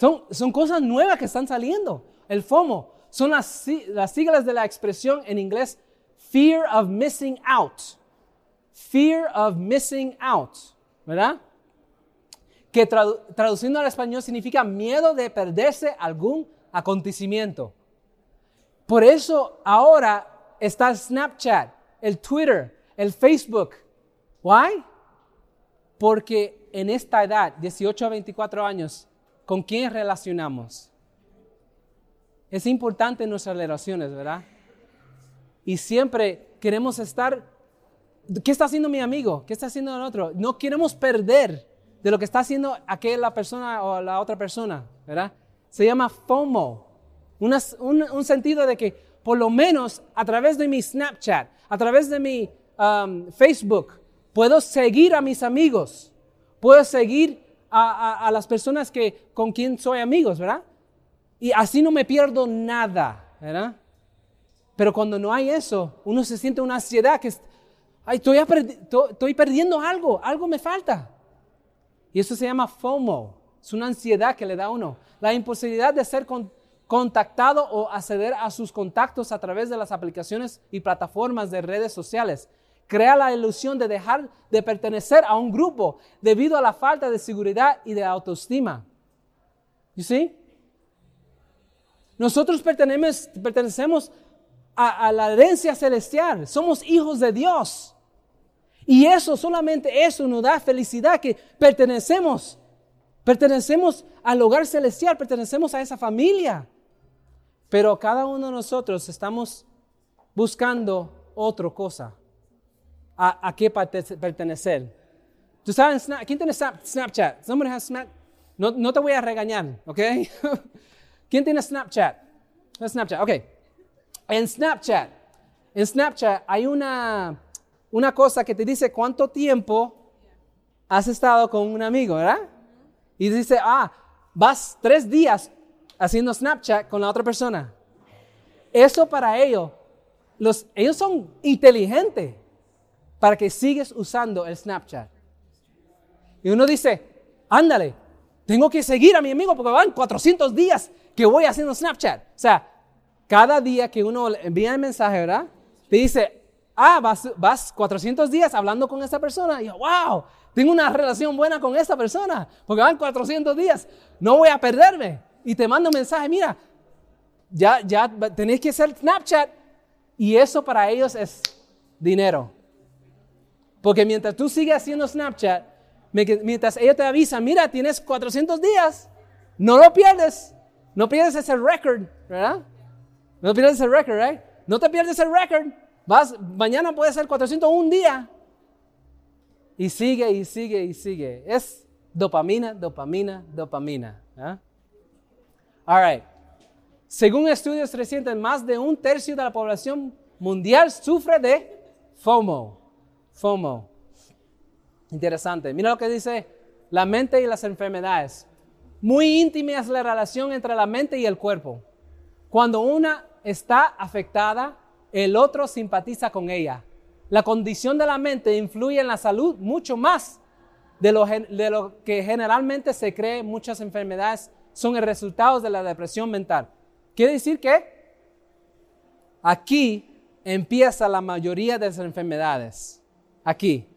Son, son cosas nuevas que están saliendo. El FOMO son las, las siglas de la expresión en inglés Fear of Missing Out fear of missing out, ¿verdad? Que traduciendo al español significa miedo de perderse algún acontecimiento. Por eso ahora está el Snapchat, el Twitter, el Facebook. ¿Why? Porque en esta edad, 18 a 24 años, ¿con quién relacionamos? Es importante nuestras relaciones, ¿verdad? Y siempre queremos estar ¿Qué está haciendo mi amigo? ¿Qué está haciendo el otro? No queremos perder de lo que está haciendo aquella persona o la otra persona. ¿verdad? Se llama FOMO. un, sentido de que por lo menos a través de mi Snapchat, a través de mi um, Facebook, puedo seguir a mis amigos, puedo seguir a, las personas que, con quien soy amigos, ¿verdad? Y así no me pierdo nada, ¿verdad? Pero cuando no hay eso, uno se siente una ansiedad que estoy, estoy perdiendo algo, algo me falta. Y eso se llama FOMO. Es una ansiedad que le da a uno. La imposibilidad de ser contactado o acceder a sus contactos a través de las aplicaciones y plataformas de redes sociales. Crea la ilusión de dejar de pertenecer a un grupo debido a la falta de seguridad y de autoestima. ¿Y sí? Nosotros pertenecemos, pertenecemos a, a la herencia celestial. Somos hijos de Dios. Y eso, solamente eso nos da felicidad que pertenecemos. Pertenecemos al hogar celestial, pertenecemos a esa familia. Pero cada uno de nosotros estamos buscando otra cosa. ¿A, qué pertenecer? ¿Tú sabes, quién tiene Snapchat? Somebody has Snap? No, no te voy a regañar, ¿ok? ¿Quién tiene Snapchat? Snapchat, ok. En Snapchat, en Snapchat hay una una cosa que te dice cuánto tiempo has estado con un amigo, ¿verdad? Y dice, ah, vas tres días haciendo Snapchat con la otra persona. Eso para ellos, los, ellos son inteligentes para que sigues usando el Snapchat. Y uno dice, ándale, tengo que seguir a mi amigo porque van 400 días que voy haciendo Snapchat. O sea, cada día que uno envía el mensaje, ¿verdad? Te dice, ah, vas, vas 400 días hablando con esa persona. Y wow, tengo una relación buena con esa persona, porque van 400 días, no voy a perderme. Y te mando un mensaje, mira, ya, ya tenéis que hacer Snapchat. Y eso para ellos es dinero. Porque mientras tú sigues haciendo Snapchat, mientras ellos te avisan, mira, tienes 400 días, no lo pierdes. No pierdes ese record, ¿verdad? No pierdes ese record, ¿right? No te pierdes el record. Mañana puede ser 401 día. Y sigue y sigue y sigue. Es dopamina, dopamina, dopamina. ¿ah? All right. Según estudios recientes, más de un tercio de la población mundial sufre de FOMO. FOMO. Interesante. Mira lo que dice la mente y las enfermedades. Muy íntima es la relación entre la mente y el cuerpo. Cuando una está afectada, el otro simpatiza con ella. La condición de la mente influye en la salud mucho más de lo, que generalmente se cree muchas enfermedades son el resultado de la depresión mental. Quiere decir que aquí empieza la mayoría de las enfermedades. Aquí.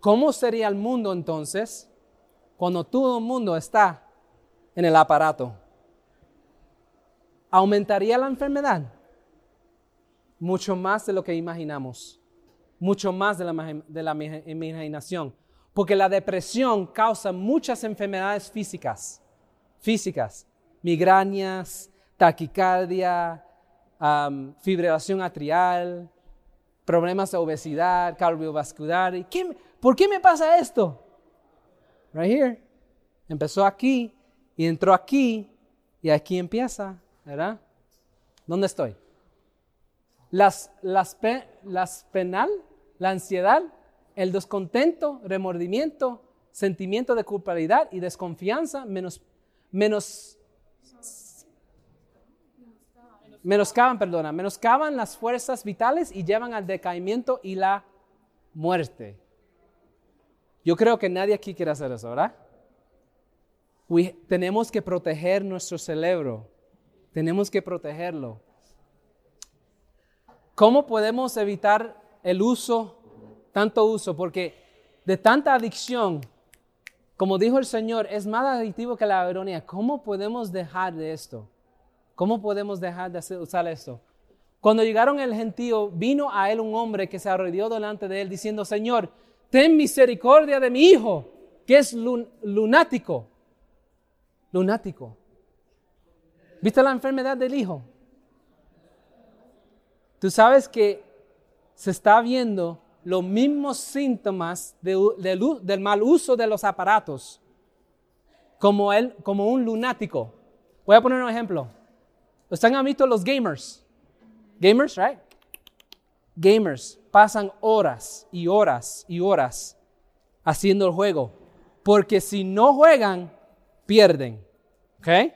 ¿Cómo sería el mundo entonces cuando todo el mundo está en el aparato? ¿Aumentaría la enfermedad? Mucho más de lo que imaginamos, mucho más de la, imaginación, porque la depresión causa muchas enfermedades físicas, físicas, migrañas, taquicardia, fibrilación atrial, problemas de obesidad, cardiovascular. ¿Por qué me pasa esto? Right here. Empezó aquí y entró aquí y aquí empieza. ¿Verdad? ¿Dónde estoy? Las, las, las penal, la ansiedad, el descontento, remordimiento, sentimiento de culpabilidad y desconfianza, menos, menos, menoscaban, perdona, menoscaban las fuerzas vitales y llevan al decaimiento y la muerte. Yo creo que nadie aquí quiere hacer eso, ¿verdad? tenemos que proteger nuestro cerebro tenemos que protegerlo. ¿Cómo podemos evitar el uso, tanto uso? Porque de tanta adicción, como dijo el Señor, es más adictivo que la ironía. ¿Cómo podemos dejar de esto? ¿Cómo podemos dejar de usar esto? Cuando llegaron el gentío, vino a él un hombre que se arrodilló delante de él diciendo, Señor, ten misericordia de mi hijo, que es lunático. Lunático. ¿Viste la enfermedad del hijo? Tú sabes que se está viendo los mismos síntomas del mal uso de los aparatos como, él, como un lunático. Voy a poner un ejemplo. ¿Ustedes han los gamers? Gamers, right? Gamers pasan horas y horas y horas haciendo el juego. Porque si no juegan, pierden. ¿Ok?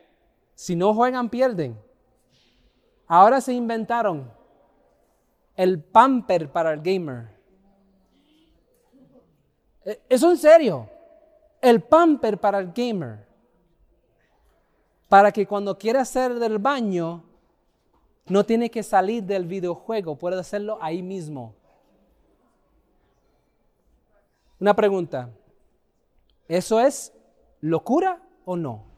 Si no juegan, pierden. Ahora se inventaron el pamper para el gamer. E, eso en serio. El pamper para el gamer. Para que cuando quiera hacer del baño, no tiene que salir del videojuego, puede hacerlo ahí mismo. Una pregunta. ¿Eso es locura o no?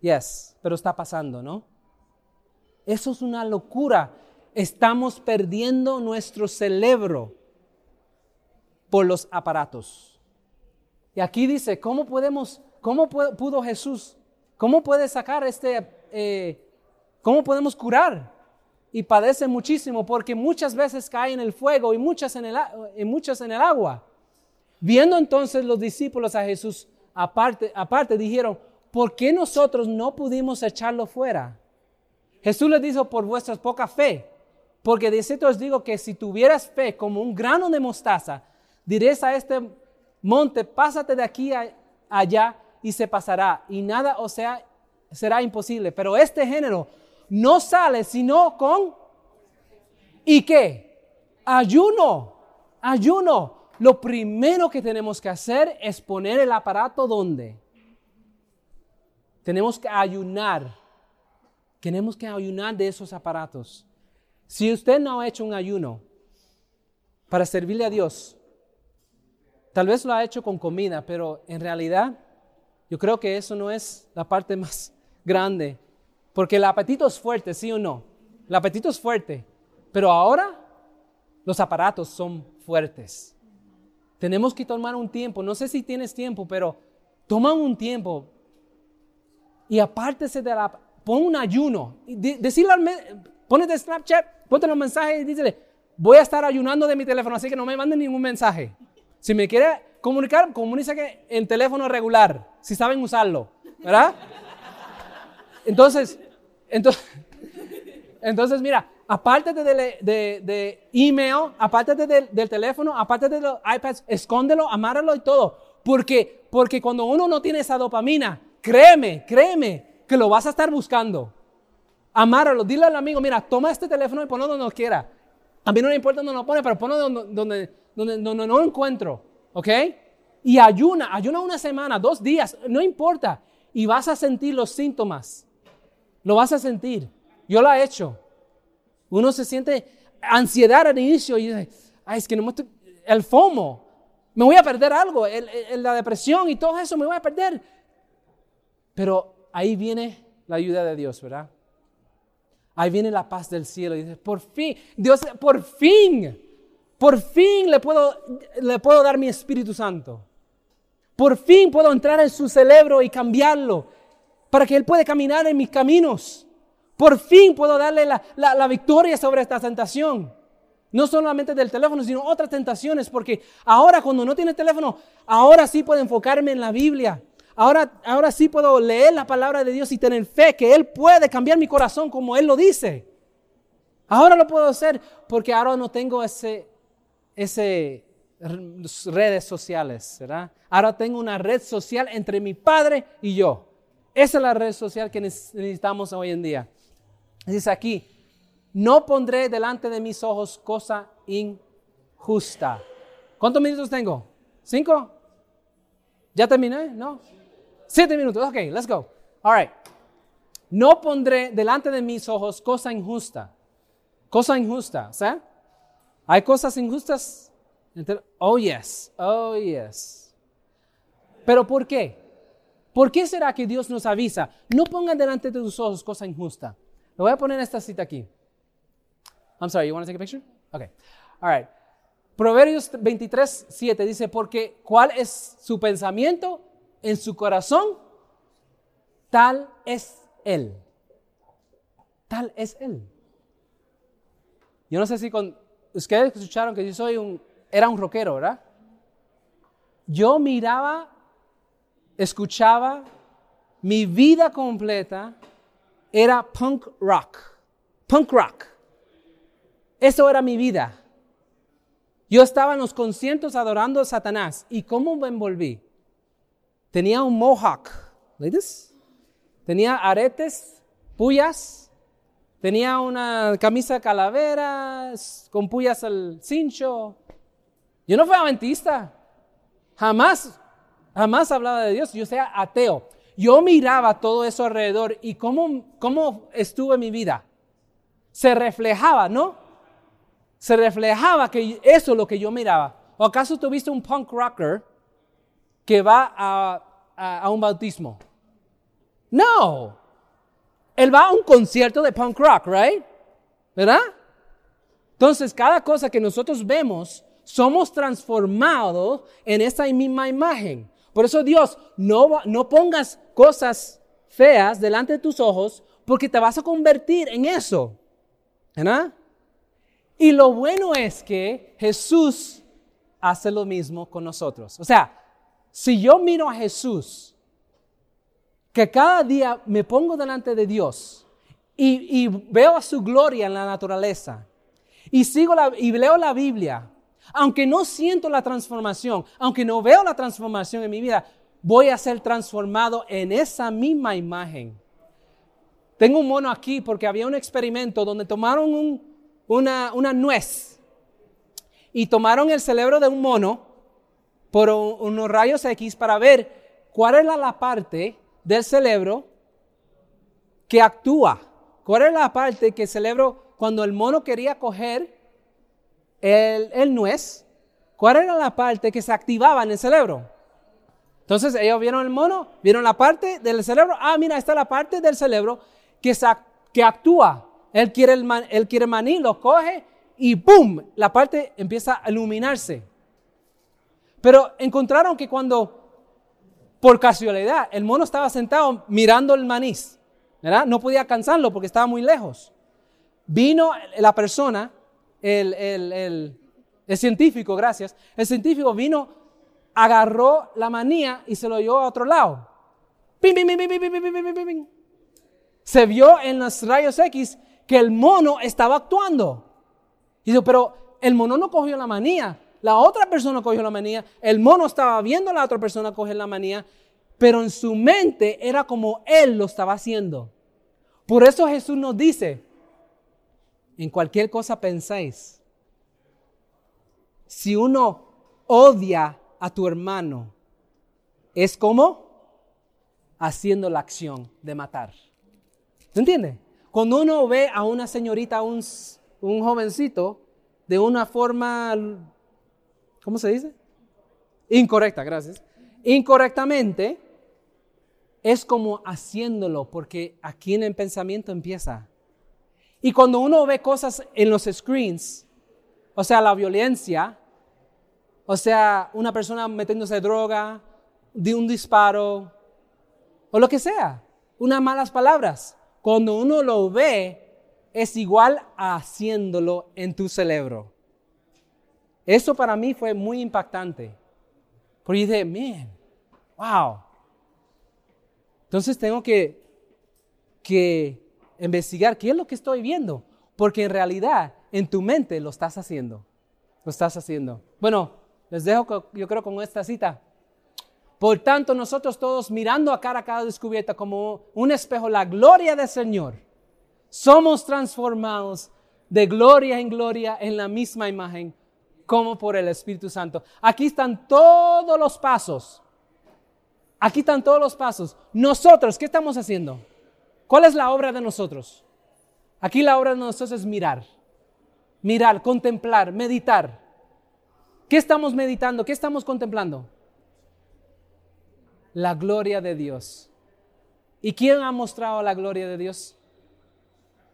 Yes, pero está pasando, ¿no? Eso es una locura. Estamos perdiendo nuestro cerebro por los aparatos. Y aquí dice, ¿cómo podemos, cómo pudo Jesús, cómo puede sacar este, eh, cómo podemos curar? Y padece muchísimo porque muchas veces cae en el fuego y muchas en el, y muchas en el agua. Viendo entonces los discípulos a Jesús aparte, aparte dijeron, ¿por qué nosotros no pudimos echarlo fuera? Jesús les dijo, por vuestra poca fe. Porque de cierto os digo que si tuvieras fe como un grano de mostaza, diréis a este monte, pásate de aquí a allá y se pasará. Y nada o sea será imposible. Pero este género no sale sino con... ¿Y qué? Ayuno. Ayuno. Lo primero que tenemos que hacer es poner el aparato donde. Tenemos que ayunar. Tenemos que ayunar de esos aparatos. Si usted no ha hecho un ayuno para servirle a Dios, tal vez lo ha hecho con comida, pero en realidad yo creo que eso no es la parte más grande. Porque el apetito es fuerte, sí o no. El apetito es fuerte. Pero ahora los aparatos son fuertes. Tenemos que tomar un tiempo. No sé si tienes tiempo, pero toma un tiempo y apártese de la... Pon un ayuno. Decirle al... Ponete Snapchat, ponte los mensajes y dísele, voy a estar ayunando de mi teléfono, así que no me manden ningún mensaje. Si me quiere comunicar, comuníquese en teléfono regular, si saben usarlo, ¿verdad? Entonces, entonces, entonces mira, apártate de, de, email, apártate del, teléfono, apártate de los iPads, escóndelo, amáralo y todo. Porque, porque cuando uno no tiene esa dopamina, créeme, créeme que lo vas a estar buscando. Amáralo, dile al amigo, mira, toma este teléfono y ponlo donde quiera. A mí no me importa dónde lo pone, pero ponlo donde, donde, donde, donde no lo encuentro. ¿Ok? Y ayuna, ayuna una semana, dos días, no importa. Y vas a sentir los síntomas. Lo vas a sentir. Yo lo he hecho. Uno se siente ansiedad al inicio y dice, ay, es que no me estoy, el FOMO, me voy a perder algo, la depresión y todo eso me voy a perder. Pero ahí viene la ayuda de Dios, ¿verdad? Ahí viene la paz del cielo y por fin, Dios, por fin, por fin le puedo, le puedo dar mi Espíritu Santo. Por fin puedo entrar en su cerebro y cambiarlo para que Él pueda caminar en mis caminos. Por fin puedo darle la, victoria sobre esta tentación. No solamente del teléfono, sino otras tentaciones, porque ahora cuando no tiene teléfono, ahora sí puedo enfocarme en la Biblia. Ahora, ahora sí puedo leer la palabra de Dios y tener fe que Él puede cambiar mi corazón como Él lo dice. Ahora lo puedo hacer porque ahora no tengo ese, ese redes sociales, ¿verdad? Ahora tengo una red social entre mi padre y yo. Esa es la red social que necesitamos hoy en día. Dice aquí, no pondré delante de mis ojos cosa injusta. ¿Cuántos minutos tengo? ¿Cinco? ¿Ya terminé? ¿No? Siete minutos. Ok, let's go. All right. No pondré delante de mis ojos cosa injusta. Cosa injusta, ¿sí? ¿Hay cosas injustas? Oh, yes. Oh, yes. ¿Pero por qué? ¿Por qué será que Dios nos avisa? No pongan delante de tus ojos cosa injusta. Le voy a poner esta cita aquí. I'm sorry, you want to take a picture? Okay. All right. Proverbios 23, 7 dice, porque ¿cuál es su pensamiento en su corazón? Tal es Él. Tal es Él. Yo no sé si ustedes escucharon que yo soy un, era un rockero, ¿verdad? Yo miraba escuchaba, mi vida completa era punk rock. Punk rock. Eso era mi vida. Yo estaba en los conciertos adorando a Satanás. ¿Y cómo me envolví? Tenía un mohawk. ¿Ladies? Tenía aretes, puyas. Tenía una camisa de calaveras con puyas al cincho. Yo no fui adventista. Jamás, jamás hablaba de Dios. Yo sea ateo. Yo miraba todo eso alrededor y cómo, cómo estuvo en mi vida. Se reflejaba, ¿no? se reflejaba que eso es lo que yo miraba. ¿O acaso tuviste un punk rocker que va a, un bautismo? No. Él va a un concierto de punk rock, right? ¿Verdad? Entonces, cada cosa que nosotros vemos, somos transformados en esa misma imagen. Por eso Dios, no, no pongas cosas feas delante de tus ojos porque te vas a convertir en eso. ¿Verdad? Y lo bueno es que Jesús hace lo mismo con nosotros. O sea, si yo miro a Jesús, que cada día me pongo delante de Dios y, veo a su gloria en la naturaleza y sigo la, y leo la Biblia, aunque no siento la transformación, aunque no veo la transformación en mi vida, voy a ser transformado en esa misma imagen. Tengo un mono aquí porque había un experimento donde tomaron un, una, nuez y tomaron el cerebro de un mono por unos rayos X para ver cuál era la parte del cerebro que actúa. ¿Cuál era la parte que el cerebro, cuando el mono quería coger el, el nuez, cuál era la parte que se activaba en el cerebro? Entonces ellos vieron el mono, vieron la parte del cerebro. Ah, mira, esta es la parte del cerebro que, que actúa. Él quiere, el él quiere maní, lo coge y ¡pum! La parte empieza a iluminarse. Pero encontraron que cuando, por casualidad, el mono estaba sentado mirando el maní, ¿verdad? No podía alcanzarlo porque estaba muy lejos. Vino la persona, el, el, el científico, gracias, el científico vino, agarró la manía y se lo llevó a otro lado. ¡Pim, pim, pim, pim, pim, pim, pim, pim! Se vio en los rayos X que el mono estaba actuando. Y dijo, pero el mono no cogió la manía, la otra persona cogió la manía, el mono estaba viendo a la otra persona coger la manía, pero en su mente era como él lo estaba haciendo. Por eso Jesús nos dice, en cualquier cosa pensáis, si uno odia a tu hermano, es como haciendo la acción de matar. ¿Se entiende? Cuando uno ve a una señorita, un, un jovencito, de una forma, ¿cómo se dice? Incorrecta, gracias. Incorrectamente, es como haciéndolo, porque aquí en el pensamiento empieza. Y cuando uno ve cosas en los screens, o sea, la violencia, o sea, una persona metiéndose droga, de un disparo, o lo que sea, unas malas palabras, cuando uno lo ve, es igual a haciéndolo en tu cerebro. Eso para mí fue muy impactante. Porque dije, man, wow. Entonces tengo que, que investigar qué es lo que estoy viendo. Porque en realidad, en tu mente lo estás haciendo. Lo estás haciendo. Bueno, les dejo yo creo con esta cita. Por tanto, nosotros todos mirando a cara a cara descubierta como un espejo la gloria del Señor, somos transformados de gloria en gloria en la misma imagen como por el Espíritu Santo. Aquí están todos los pasos. Aquí están todos los pasos. Nosotros, ¿qué estamos haciendo? ¿Cuál es la obra de nosotros? Aquí la obra de nosotros es mirar. Mirar, contemplar, meditar. ¿Qué estamos meditando? ¿Qué estamos contemplando? la gloria de Dios. ¿Y quién ha mostrado la gloria de Dios?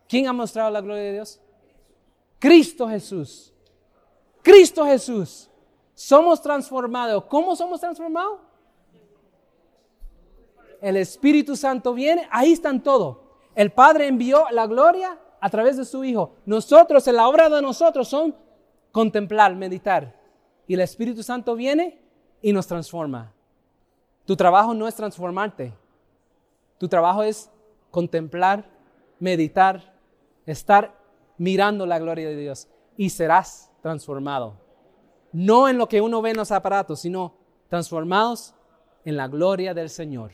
¿Quién ha mostrado la gloria de Dios? Cristo Jesús. Cristo Jesús. Somos transformados. ¿Cómo somos transformados? El Espíritu Santo viene, ahí están todo. El Padre envió la gloria a través de su Hijo. Nosotros, en la obra de nosotros, son contemplar, meditar. Y el Espíritu Santo viene y nos transforma. Tu trabajo no es transformarte. Tu trabajo es contemplar, meditar, estar mirando la gloria de Dios y serás transformado. No en lo que uno ve en los aparatos, sino transformados en la gloria del Señor.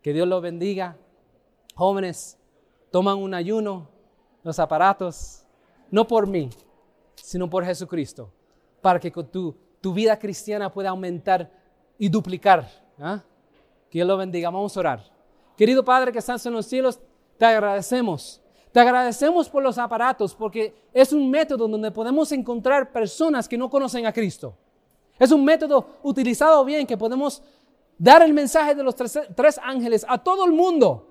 Que Dios los bendiga. Jóvenes, toman un ayuno, los aparatos, no por mí, sino por Jesucristo, para que tu, tu vida cristiana pueda aumentar y duplicar. ¿ah? Que Dios lo bendiga. Vamos a orar. Querido Padre que estás en los cielos, te agradecemos. Te agradecemos por los aparatos porque es un método donde podemos encontrar personas que no conocen a Cristo. Es un método utilizado bien que podemos dar el mensaje de los tres, ángeles a todo el mundo.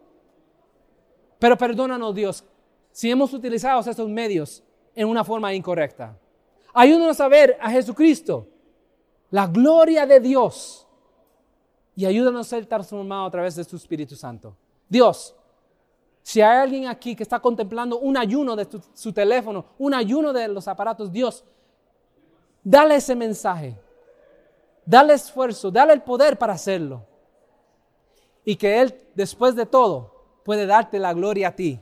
Pero perdónanos Dios si hemos utilizado estos medios en una forma incorrecta. Ayúdanos a ver a Jesucristo, la gloria de Dios, y ayúdanos a ser transformados a través de su Espíritu Santo. Dios, si hay alguien aquí que está contemplando un ayuno de su teléfono, un ayuno de los aparatos, Dios, dale ese mensaje dale esfuerzo, dale el poder para hacerlo. Y que Él, después de todo, puede darte la gloria a ti,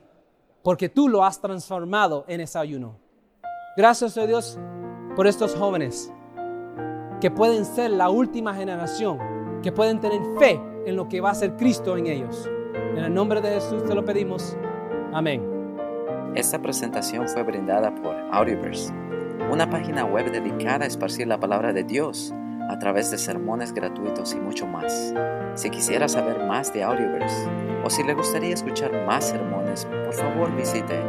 porque tú lo has transformado en ese ayuno. Gracias a oh Dios por estos jóvenes que pueden ser la última generación, que pueden tener fe en lo que va a ser Cristo en ellos. En el nombre de Jesús te lo pedimos. Amén. Esta presentación fue brindada por Audioverse, una página web dedicada a esparcir la palabra de Dios a través de sermones gratuitos y mucho más. Si quisiera saber más de Audioverse o si le gustaría escuchar más sermones, por favor visite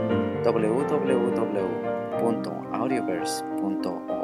www.audioverse.org.